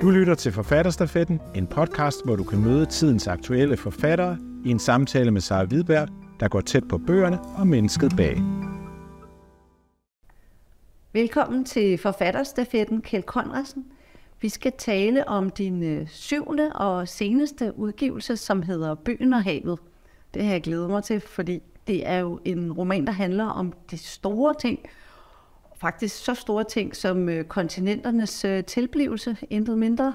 Du lytter til Forfatterstafetten, en podcast, hvor du kan møde tidens aktuelle forfattere i en samtale med Sara Hvidberg, der går tæt på bøgerne og mennesket bag. Velkommen til Forfatterstafetten, Kjeld Konradsen. Vi skal tale om din øh, syvende og seneste udgivelse, som hedder Byen og havet. Det har jeg glædet mig til, fordi det er jo en roman, der handler om de store ting, faktisk så store ting som øh, kontinenternes øh, tilblivelse, intet mindre.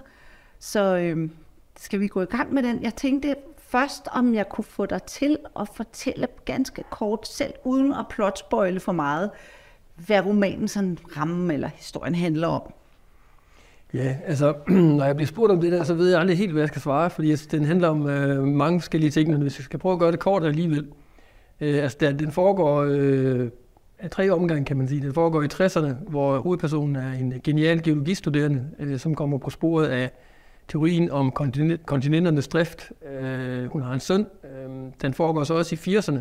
Så øh, skal vi gå i gang med den? Jeg tænkte først, om jeg kunne få dig til at fortælle ganske kort, selv uden at plotspoile for meget, hvad romanen sådan ramme eller historien handler om. Ja, altså, når jeg bliver spurgt om det der, så ved jeg aldrig helt, hvad jeg skal svare, fordi den handler om øh, mange forskellige ting, men hvis jeg skal prøve at gøre det kort alligevel. Øh, altså, den foregår øh, af tre omgange, kan man sige. Det foregår i 60'erne, hvor hovedpersonen er en genial geologistuderende, øh, som kommer på sporet af teorien om kontinent, kontinenternes drift. Øh, hun har en søn. Øh, den foregår så også i 80'erne,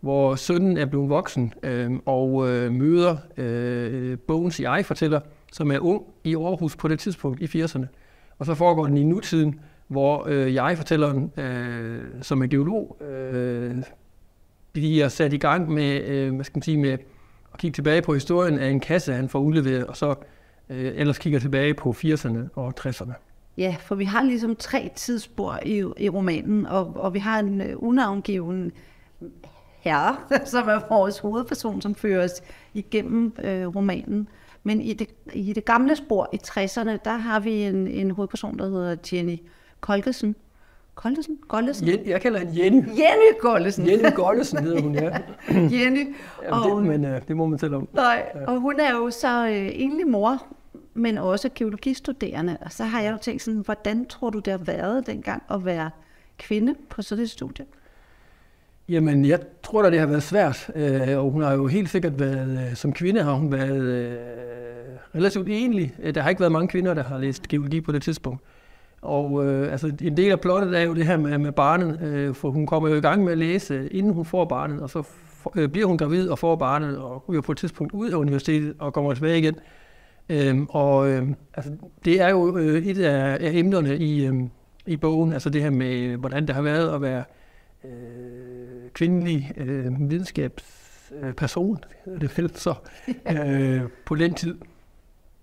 hvor sønnen er blevet voksen øh, og øh, møder øh, Bones jeg-fortæller, som er ung i Aarhus på det tidspunkt i 80'erne. Og så foregår den i nutiden, hvor øh, jeg-fortælleren, øh, som er geolog, øh, bliver sat i gang med, øh, hvad skal man sige, med at kigge tilbage på historien af en kasse, han får udleveret, og så øh, ellers kigger tilbage på 80'erne og 60'erne. Ja, for vi har ligesom tre tidsspor i, i romanen, og, og vi har en øh, unavngiven herre, som er vores hovedperson, som fører os igennem øh, romanen. Men i det, i det gamle spor i 60'erne, der har vi en, en hovedperson, der hedder Jenny Kolkesen. Koldesen? Gollesen? Jen, jeg kalder hende Jenny. Jenny Gollesen. Jenny Gollesen hedder hun, ja. Jenny. Jamen, og, det, men uh, det må man tælle om. Nej, ja. og hun er jo så øh, egentlig mor, men også geologistuderende. Og så har jeg jo tænkt sådan, hvordan tror du, det har været dengang at være kvinde på sådan et studie? Jamen, jeg tror da, det har været svært, øh, og hun har jo helt sikkert været, øh, som kvinde har hun været øh, relativt enlig. Der har ikke været mange kvinder, der har læst geologi på det tidspunkt. Og øh, altså, en del af plottet er jo det her med, med barnet, øh, for hun kommer jo i gang med at læse, inden hun får barnet, og så for, øh, bliver hun gravid og får barnet, og ryger på et tidspunkt ud af universitetet og kommer tilbage igen. Øhm, og øh, altså, det er jo øh, et af, af emnerne i, øh, i bogen, altså det her med, hvordan det har været at være øh, kvindelig øh, videnskabsperson, det vel så, øh, på den tid.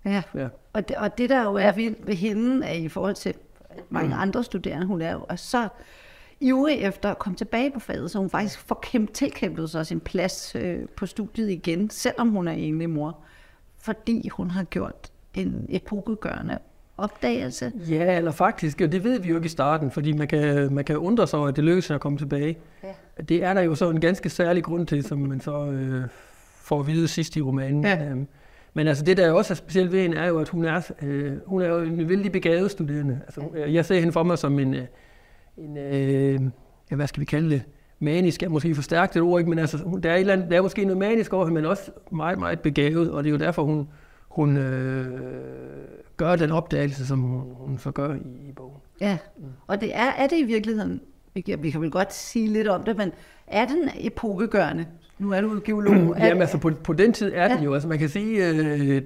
Ja, ja. Og, det, og det der jo er ved, ved hende, er i forhold til mange mm. andre studerende, hun er jo er så ivrig efter at komme tilbage på faget, så hun faktisk får kæmpe, tilkæmpet sig sin plads øh, på studiet igen, selvom hun er egentlig mor, fordi hun har gjort en epokegørende opdagelse. Ja, eller faktisk, og det ved vi jo ikke i starten, fordi man kan, man kan undre sig over, at det lykkes at komme tilbage. Ja. Det er der jo så en ganske særlig grund til, som man så øh, får at vide sidst i romanen. Ja. Øhm, men altså det, der også er specielt ved hende, er jo, at hun er, øh, hun er jo en vældig begavet studerende. Altså, jeg ser hende for mig som en, øh, en øh, ja, hvad skal vi kalde det, manisk er måske for stærkt et ord, ikke? men altså, der, er et eller andet, der er måske noget manisk over hende, men også meget, meget begavet, og det er jo derfor, hun, hun øh, gør den opdagelse, som hun, hun så gør i, i bogen. Ja, mm. og det er, er det i virkeligheden, vi kan, vel godt sige lidt om det, men er den epokegørende? Nu er du geolog. Mm, jamen altså, på, på den tid er ja. den jo. Altså, man kan sige, øh,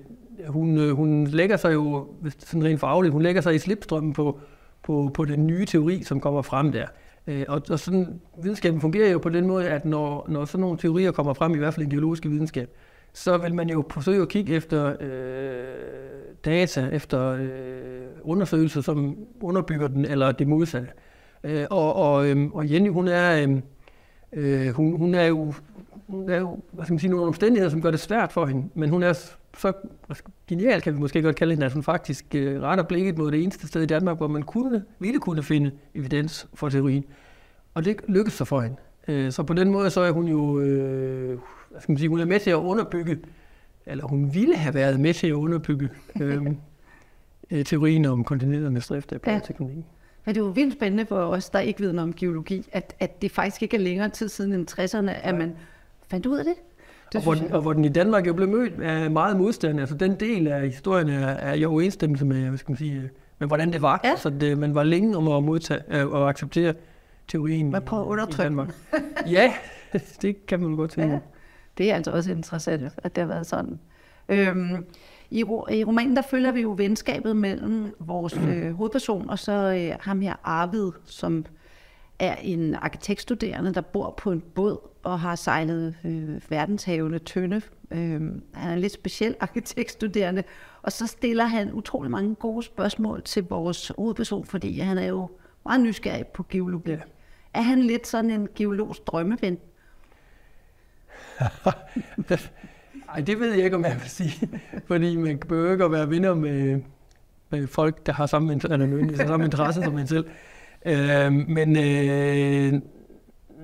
hun, øh, hun lægger sig jo, hvis sådan rent fagligt, hun lægger sig i slipstrømmen på, på, på den nye teori, som kommer frem der. Øh, og, og sådan, videnskaben fungerer jo på den måde, at når, når sådan nogle teorier kommer frem, i hvert fald i geologiske videnskab, så vil man jo forsøge at kigge efter øh, data, efter øh, undersøgelser, som underbygger den, eller det modsatte. Øh, og, og, øh, og Jenny, hun er, øh, øh hun, hun er jo hun er jo, hvad skal man sige, nogle omstændigheder, som gør det svært for hende, men hun er så genial, kan vi måske godt kalde hende, at hun faktisk øh, retter blikket mod det eneste sted i Danmark, hvor man kunne, ville kunne finde evidens for teorien. Og det lykkedes så for hende. Øh, så på den måde så er hun jo, øh, hvad skal man sige, hun er med til at underbygge, eller hun ville have været med til at underbygge øh, øh, teorien om kontinenternes drift af ja. Men det er jo vildt spændende for os, der ikke ved noget om geologi, at, at det faktisk ikke er længere tid siden end 60'erne, at man Fandt ud af det? det og, hvor den, og hvor den i Danmark jo blev mødt af meget modstand. Altså den del af historien er, er jo uenstemmelse med, hvad skal man sige, med hvordan det var. Ja. Så det, man var længe om at modtage øh, og acceptere teorien man prøver at undertrykke i Danmark. ja, det kan man godt tænke. Ja. Det er altså også interessant, at det har været sådan. Øhm, I, I romanen der følger vi jo venskabet mellem vores øh, hovedperson og så øh, ham her Arvid, som er en arkitektstuderende, der bor på en båd og har sejlet øh, verdenshavene tynde. Øh, han er en lidt speciel arkitektstuderende, og så stiller han utrolig mange gode spørgsmål til vores hovedperson, fordi han er jo meget nysgerrig på geologi. Ja. Er han lidt sådan en geologs drømmeven? Nej, det ved jeg ikke, om jeg vil sige. Fordi man behøver ikke at være venner med, med folk, der har samme, eller nødvendigvis samme interesse som man selv. Øh, men øh,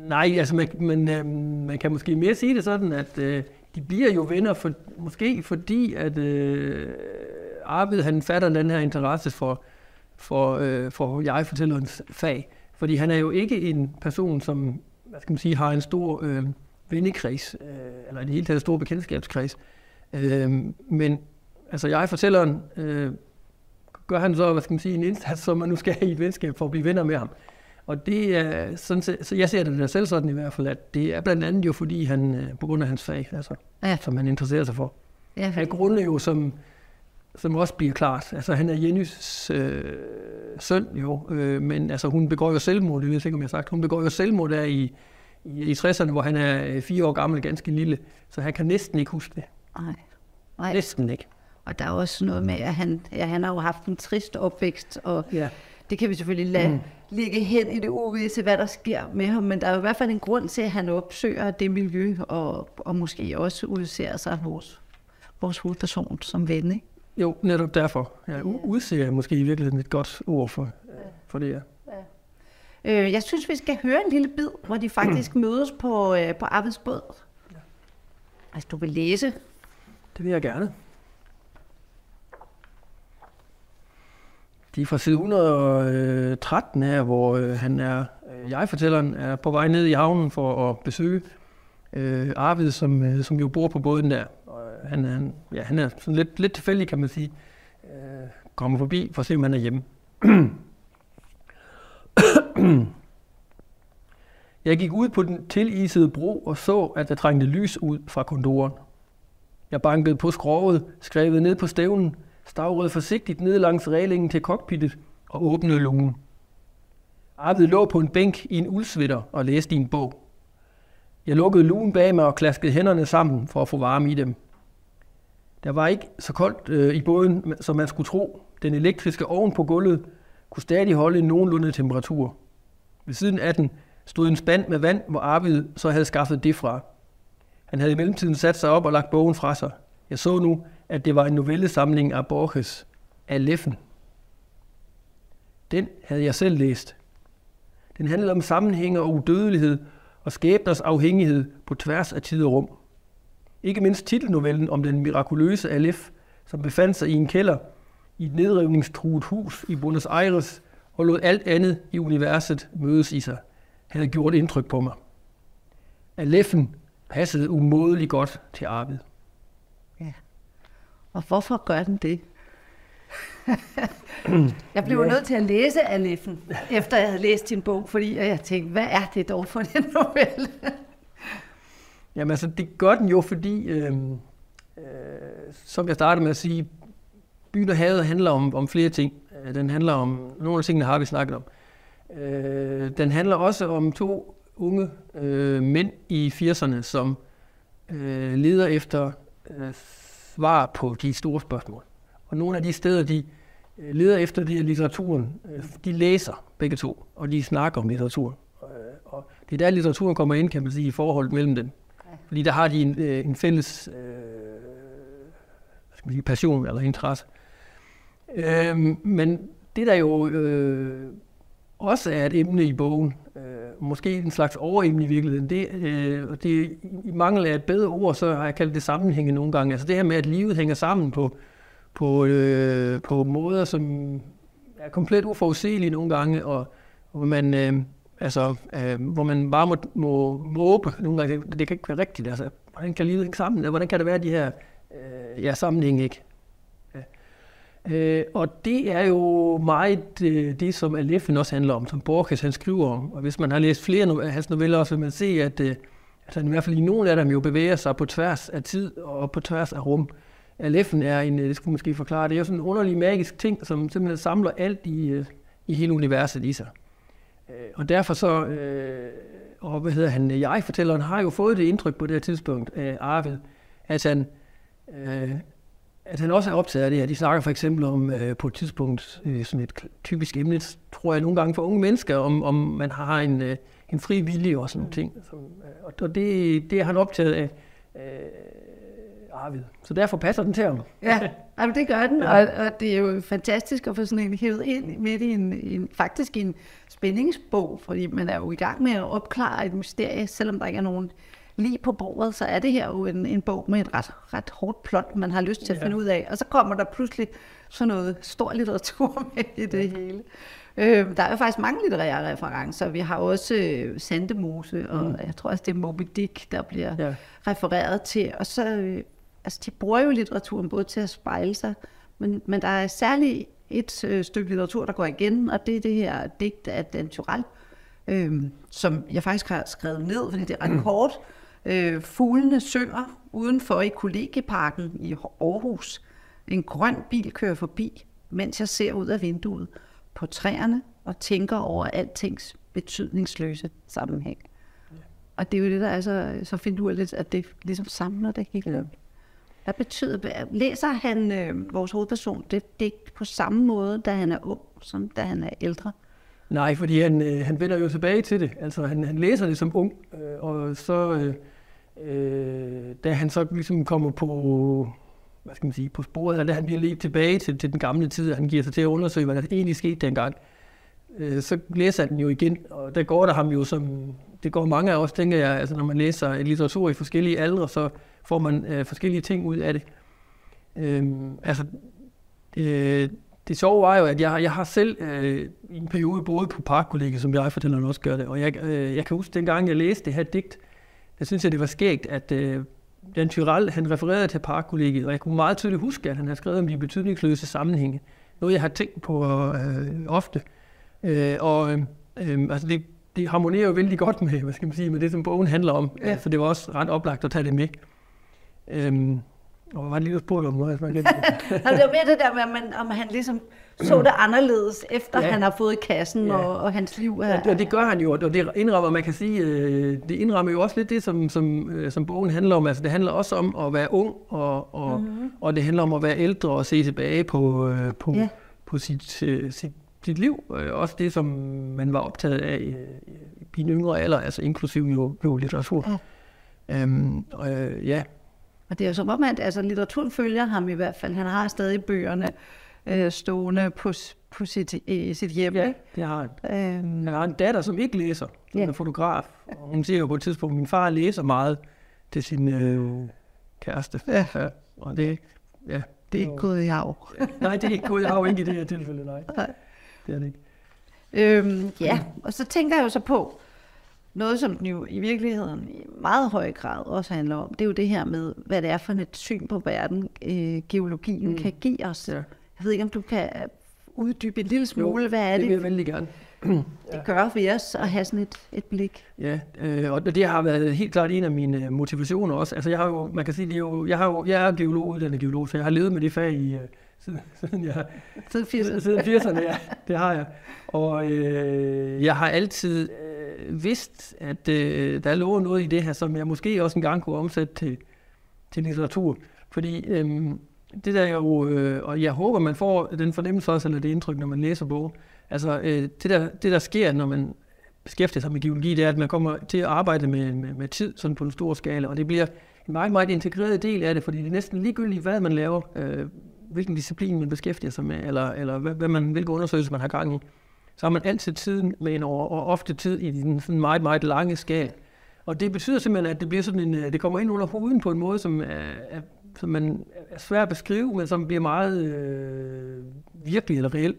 nej, altså man, man, øh, man kan måske mere sige det sådan, at øh, de bliver jo venner, for, måske fordi, at øh, Arvid han fatter den her interesse for, for, øh, for jeg-fortællerens fag. Fordi han er jo ikke en person, som hvad skal man sige, har en stor øh, vennekreds, øh, eller i det hele taget en stor bekendtskabskreds. Øh, men altså jeg-fortælleren øh, gør han så, hvad skal man sige, en indsats, som man nu skal i et venskab for at blive venner med ham. Og det er sådan, set- så jeg ser det da selv sådan i hvert fald, at det er blandt andet jo fordi han, øh, på grund af hans fag, altså, Ja. som han interesserer sig for. Ja, Af grunde jo, som, som også bliver klart. Altså han er Jennys øh, søn jo, øh, men altså hun begår jo selvmord, det ved jeg ikke, om jeg har sagt. Hun begår jo selvmord der i, i, i 60'erne, hvor han er øh, fire år gammel, ganske lille. Så han kan næsten ikke huske det. Nej. Nej. Næsten ikke. Og der er også noget med, at han, ja, han har jo haft en trist opvækst, og Ja. det kan vi selvfølgelig lade mm. ligge hen i det uvisse, hvad der sker med ham. Men der er jo i hvert fald en grund til, at han opsøger det miljø, og, og måske også udser sig vores, vores hovedperson som ven. Ikke? Jo, netop derfor. Ja, udser er måske i virkeligheden et godt ord for, for det, ja. Øh, jeg synes, vi skal høre en lille bid, hvor de faktisk mødes på, øh, på Arvids båd. Altså, du vil læse. Det vil jeg gerne. De er fra side 113 her, hvor øh, han er, øh, jeg-fortælleren, er på vej ned i havnen for at besøge øh, Arvid, som, øh, som jo bor på båden der. Og, øh, han, er, han, ja, han er sådan lidt, lidt tilfældig, kan man sige. Øh, kommer forbi for at se, om han er hjemme. Jeg gik ud på den tilisede bro og så, at der trængte lys ud fra kondoren. Jeg bankede på skrovet, skrevet ned på stævnen, stavrede forsigtigt ned langs reglingen til cockpittet og åbnede lungen. Arvid lå på en bænk i en uldsvitter og læste i en bog. Jeg lukkede lugen bag mig og klaskede hænderne sammen for at få varme i dem. Der var ikke så koldt øh, i båden, som man skulle tro. Den elektriske ovn på gulvet kunne stadig holde en nogenlunde temperatur. Ved siden af den stod en spand med vand, hvor Arvid så havde skaffet det fra. Han havde i mellemtiden sat sig op og lagt bogen fra sig. Jeg så nu, at det var en novellesamling af Borges, Aleffen. Den havde jeg selv læst. Den handlede om sammenhænge og udødelighed og skæbners afhængighed på tværs af tid og rum. Ikke mindst titelnovellen om den mirakuløse Aleph, som befandt sig i en kælder i et nedrivningstruet hus i Buenos Aires og lod alt andet i universet mødes i sig, havde gjort indtryk på mig. Aleffen passede umådeligt godt til Arvid. Og hvorfor gør den det? jeg blev jo nødt til at læse Aleffen, efter jeg havde læst din bog, fordi jeg tænkte, hvad er det dog for en novelle? Jamen altså, det gør den jo, fordi, øh, øh, som jeg startede med at sige, byen og havet handler om, om flere ting. Øh, Den handler om, nogle af tingene har vi snakket om. Øh, den handler også om to unge øh, mænd i 80'erne, som øh, leder efter øh, svar på de store spørgsmål. Og nogle af de steder, de øh, leder efter, det er litteraturen. Øh, de læser begge to, og de snakker om litteratur. Øh, og det er der, litteraturen kommer ind, kan man sige, i forholdet mellem dem. Fordi der har de en, øh, en fælles øh, hvad skal man sige, passion eller interesse. Øh, Øh, men det der jo øh, også er et emne i bogen, øh, måske en slags overemne i virkeligheden, det, øh, og det i mangel af et bedre ord, så har jeg kaldt det sammenhænge nogle gange. Altså det her med, at livet hænger sammen på, på, øh, på måder, som er komplet uforudsigelige nogle gange, og hvor man, øh, altså, øh, hvor man bare må, må måbe nogle gange. Det, det kan ikke være rigtigt. Altså, hvordan kan livet hænge sammen? Hvordan kan der være de her øh, ja, sammenhæng ikke? Øh, og det er jo meget øh, det, som Aleffen også handler om, som Borges han skriver om. Og hvis man har læst flere af hans noveller, så vil man se, at, øh, at han i hvert fald i nogle af dem jo bevæger sig på tværs af tid og på tværs af rum. Aleffen er en, øh, det skulle måske forklare, det er jo sådan en underlig magisk ting, som simpelthen samler alt i, øh, i hele universet i sig. Øh, og derfor så, øh, og hvad hedder han, jeg-fortælleren har jo fået det indtryk på det her tidspunkt af Arvid, at han, øh, at han også er optaget af det her. De snakker for eksempel om øh, på et tidspunkt, øh, sådan et typisk emne, tror jeg nogle gange for unge mennesker, om, om man har en, øh, en fri vilje og sådan nogle ting. Som, øh, og det, det er han optaget af øh, Arvid. Så derfor passer den til ham. Ja, altså, det gør den, og, og det er jo fantastisk at få sådan en hævet ind midt i en, en, faktisk en spændingsbog, fordi man er jo i gang med at opklare et mysterie, selvom der ikke er nogen lige på bordet, så er det her jo en, en bog med et ret, ret hårdt plot, man har lyst til at ja. finde ud af. Og så kommer der pludselig sådan noget stor litteratur med i det ja. hele. Øh, der er jo faktisk mange litterære referencer. Vi har også øh, Sandemose, og mm. jeg tror også, det er Moby Dick, der bliver ja. refereret til. Og så, øh, altså de bruger jo litteraturen både til at spejle sig, men, men der er særligt et øh, stykke litteratur, der går igen, og det er det her digt af Dan Turell, øh, som jeg faktisk har skrevet ned, fordi det er ret mm. Øh, fuglene synger udenfor i kollegieparken i Aarhus. En grøn bil kører forbi, mens jeg ser ud af vinduet på træerne og tænker over altings betydningsløse sammenhæng. Og det er jo det, der er så, så finurligt, at det ligesom samler det hele. Hvad betyder Læser han øh, vores hovedperson det digt på samme måde, da han er ung, som da han er ældre? Nej, fordi han, øh, han vender jo tilbage til det. Altså, han, han læser det som ung, øh, og så, øh, øh, da han så ligesom kommer på, hvad skal man sige, på sporet, eller da han bliver lidt tilbage til, til den gamle tid, han giver sig til at undersøge, hvad der egentlig skete dengang, øh, så læser han den jo igen, og der går der ham jo som, det går mange af os, tænker jeg, altså når man læser litteratur i forskellige aldre, så får man øh, forskellige ting ud af det. Øh, altså, øh, det sjove var jo, at jeg, jeg har selv øh, i en periode boet på parkkollegiet, som jeg fortæller også gør det, og jeg, øh, jeg kan huske dengang, jeg læste det her digt, der synes jeg, det var skægt, at øh, Dan Tyrell, han refererede til parkkollegiet, og jeg kunne meget tydeligt huske, at han har skrevet om de betydningsløse sammenhænge. Noget, jeg har tænkt på øh, ofte. Øh, og øh, altså det, det harmonerer jo vældig godt med, hvad skal man sige, med det, som bogen handler om. Ja. Så det var også ret oplagt at tage det med. Øh, og var lige, du spurgte om? Noget, man kan... altså, det var mere det der med, om, man, om han ligesom så det anderledes, efter ja. han har fået kassen, ja. og, og hans liv er... Ja, det, det gør han jo, og det indrammer, man kan sige, øh, det indrammer jo også lidt det, som, som, øh, som bogen handler om. Altså, det handler også om at være ung, og, og, mm-hmm. og det handler om at være ældre og se tilbage på, øh, på, ja. på sit, sit, sit liv. Også det, som man var optaget af i, i en yngre alder, altså inklusiv jo, jo litteratur. Ja. Øhm, og, ja, og det er som om, at altså, litteraturen følger ham i hvert fald. Han har stadig bøgerne øh, stående på, på sit, i sit hjem. Ja, det har han. Øhm. Han har en datter, som ikke læser, som ja. er fotograf. Og hun siger jo på et tidspunkt, at min far læser meget til sin øh, kæreste. Ja. ja. Og det, ja, det er ikke gået i arv. Nej, det er ikke gået i arv, ikke i det her tilfælde, nej. nej. Det er det ikke. Øhm, ja, og så tænker jeg jo så på, noget, som den jo i virkeligheden i meget høj grad også handler om, det er jo det her med, hvad det er for et syn på verden, øh, geologien mm. kan give os. Ja. Jeg ved ikke, om du kan uddybe en lille smule, jo, hvad er det? det vil jeg vældig gerne. det gør for os at have sådan et, et blik. Ja, øh, og det har været helt klart en af mine øh, motivationer også. Altså jeg har jo, man kan sige, det er jo, jeg, har jo, jeg er geolog, uddannet geolog, så jeg har levet med det fag i, øh, siden, siden, jeg, siden 80'erne. Siden 80'erne, ja, det har jeg. Og øh, jeg har altid vidste, vidst, at øh, der lå noget i det her, som jeg måske også engang kunne omsætte til, til litteratur. Fordi øh, det der jo, øh, og jeg håber, man får den fornemmelse også, eller det indtryk, når man læser bog. Altså, øh, det, der, det der sker, når man beskæftiger sig med geologi, det er, at man kommer til at arbejde med, med, med tid, sådan på en stor skala, og det bliver en meget, meget integreret del af det, fordi det er næsten ligegyldigt, hvad man laver, øh, hvilken disciplin man beskæftiger sig med, eller, eller hvad, hvad man, hvilke undersøgelser man har gang i så har man altid tiden med en år, og ofte tid i den sådan meget, meget lange skal. Og det betyder simpelthen, at det bliver sådan en, øh, det kommer ind under huden på en måde, som er, som man er svær at beskrive, men som bliver meget øh, virkelig eller reel.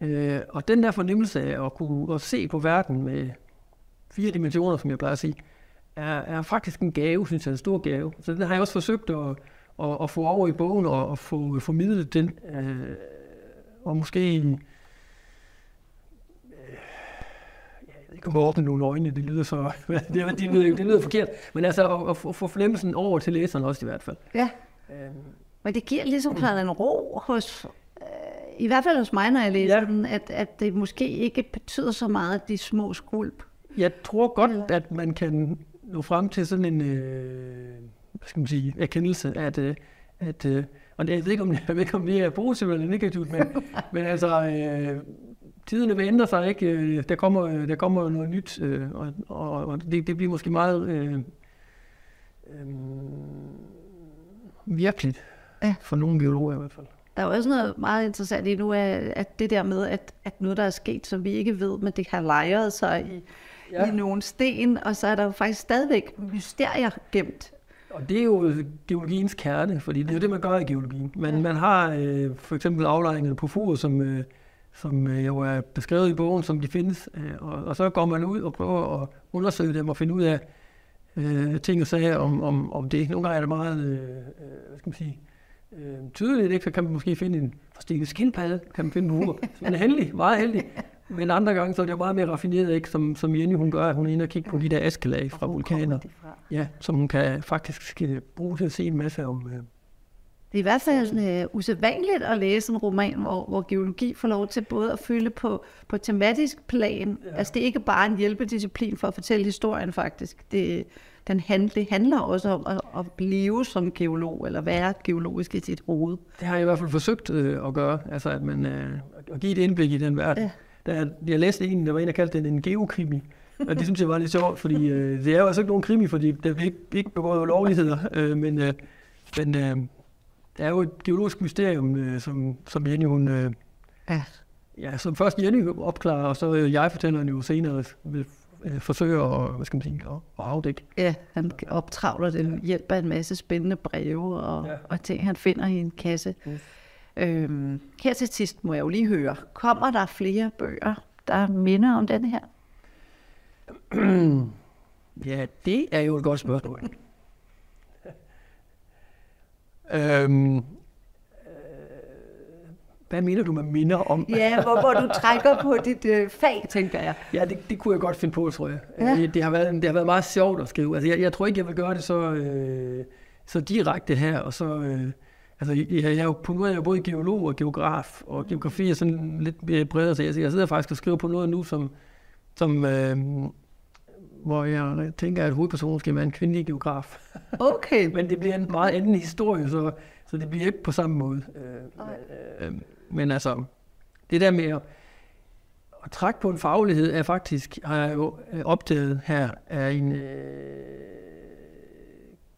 Øh, og den der fornemmelse af at kunne at se på verden med fire dimensioner, som jeg plejer at sige, er, er faktisk en gave, synes jeg, en stor gave. Så den har jeg også forsøgt at, at, at få over i bogen og at få formidlet den. Øh, og måske ikke at åbne nogle øjne, det lyder så, det, det, lyder, det lyder forkert, men altså at, at få fornemmelsen over til læseren også i hvert fald. Ja. Øhm, Men det giver ligesom sådan en ro hos, øh, i hvert fald hos mig, når jeg læser Ja. den, at, at det måske ikke betyder så meget, de små skulp. Jeg tror godt, at man kan nå frem til sådan en, øh, hvad skal man sige, erkendelse, at, øh, at øh, og det, jeg ved ikke, om, jeg ved ikke, om det er positivt eller negativt, men, men altså, øh, tiderne vil ændre sig, ikke? Øh, Der kommer, der kommer noget nyt, øh, og, og, og det, det bliver måske meget øh, øh, virkeligt, Ja. for nogle biologer i hvert fald. Der er jo også noget meget interessant i nu, at, det der med, at, at noget, der er sket, som vi ikke ved, men det har lejret sig i, Ja. ja. i nogle sten, og så er der jo faktisk stadigvæk mysterier gemt. Og det er jo geologiens kerne, fordi det er jo det, man gør i geologien. Man, man har øh, for eksempel aflejringerne på fur, som, øh, som øh, jo er beskrevet i bogen, som de findes. Øh, og, og så går man ud og prøver at undersøge dem og finde ud af øh, ting og sager om, om, om det. Nogle gange er det meget, øh, øh, hvad skal man sige, øh, tydeligt, ikke? så kan man måske finde en forstenet skildpadde, kan man finde på fur. Så man er heldig, meget heldig. Men andre gange, så er det jo meget mere raffineret, ikke? Som, som Jenny hun gør, hun er inde og kigge på de der askelag fra vulkaner. Ja, som hun kan faktisk bruge til at se en masse om. Øh. Det er i hvert fald uh, usædvanligt at læse en roman, hvor, hvor geologi får lov til både at fylde på, på tematisk plan. Ja. Altså det er ikke bare en hjælpedisciplin for at fortælle historien faktisk. Det, den handler, det handler også om at, at blive som geolog, eller være geologisk i sit hoved. Det har jeg i hvert fald forsøgt øh, at gøre, altså at man øh, at give et indblik i den verden. Ja. Ja. Der, jeg læste en, der var en, der kaldte den en geokrimi. Og det synes jeg var lidt sjovt, fordi øh, det er jo altså ikke nogen krimi, fordi der er ikke, ikke begået ulovligheder, øh, men, øh, men øh, der er jo et geologisk mysterium, øh, som, som Jenny, hun, øh, Ja. ja, som først Jenny opklarer, og så øh, jeg fortæller jo senere, vil forsøge at, hvad skal man sige, at, afdække. Ja, han optravler det ved hjælp af en masse spændende breve og, ja. og ting, han finder i en kasse. Mm. Øhm, her til sidst må jeg jo lige høre, kommer der flere bøger, der minder om den her? Ja, det er jo et godt spørgsmål. Øhm, øh, hvad mener du med minder om? Ja, hvor, hvor du trækker på dit øh, fag, tænker jeg. Ja, det, det kunne jeg godt finde på, tror jeg. Ja. Det, det, har været, det har været meget sjovt at skrive. Altså, jeg, jeg tror ikke, jeg vil gøre det så, øh, så direkte her. Og så, øh, altså, jeg, jeg er jo på en måde er jeg både geolog og geograf, og geografi er sådan lidt bredere, så jeg, jeg sidder faktisk og skriver på noget nu, som, som øh, hvor jeg tænker, at hovedpersonen skal være en kvindelig geograf. Okay. Men det bliver en meget anden historie, så, så det bliver ikke på samme måde. Øh, øh, men altså, det der med at, at trække på en faglighed er faktisk, har jeg jo øh, opdaget her, er en øh,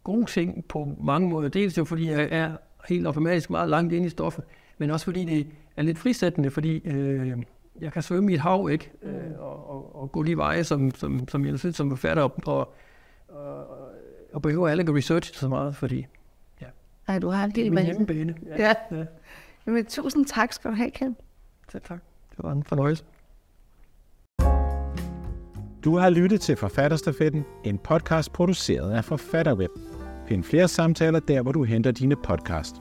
god ting på mange måder. Dels jo fordi jeg er helt automatisk meget langt inde i stoffet, men også fordi det er lidt frisættende, fordi øh, jeg kan svømme i et hav, ikke? Øh, og, og, og gå de veje, som, som, som jeg synes som forfatter, og, og, og, og behøver alle ikke at researche så meget, fordi Ej, du har min masse. hjemmebane. Ja. ja. Jamen, tusind tak skal du have, Ken. Selv tak. Det var en fornøjelse. Du har lyttet til Forfatterstafetten, en podcast produceret af Forfatterweb. Find flere samtaler der, hvor du henter dine podcast.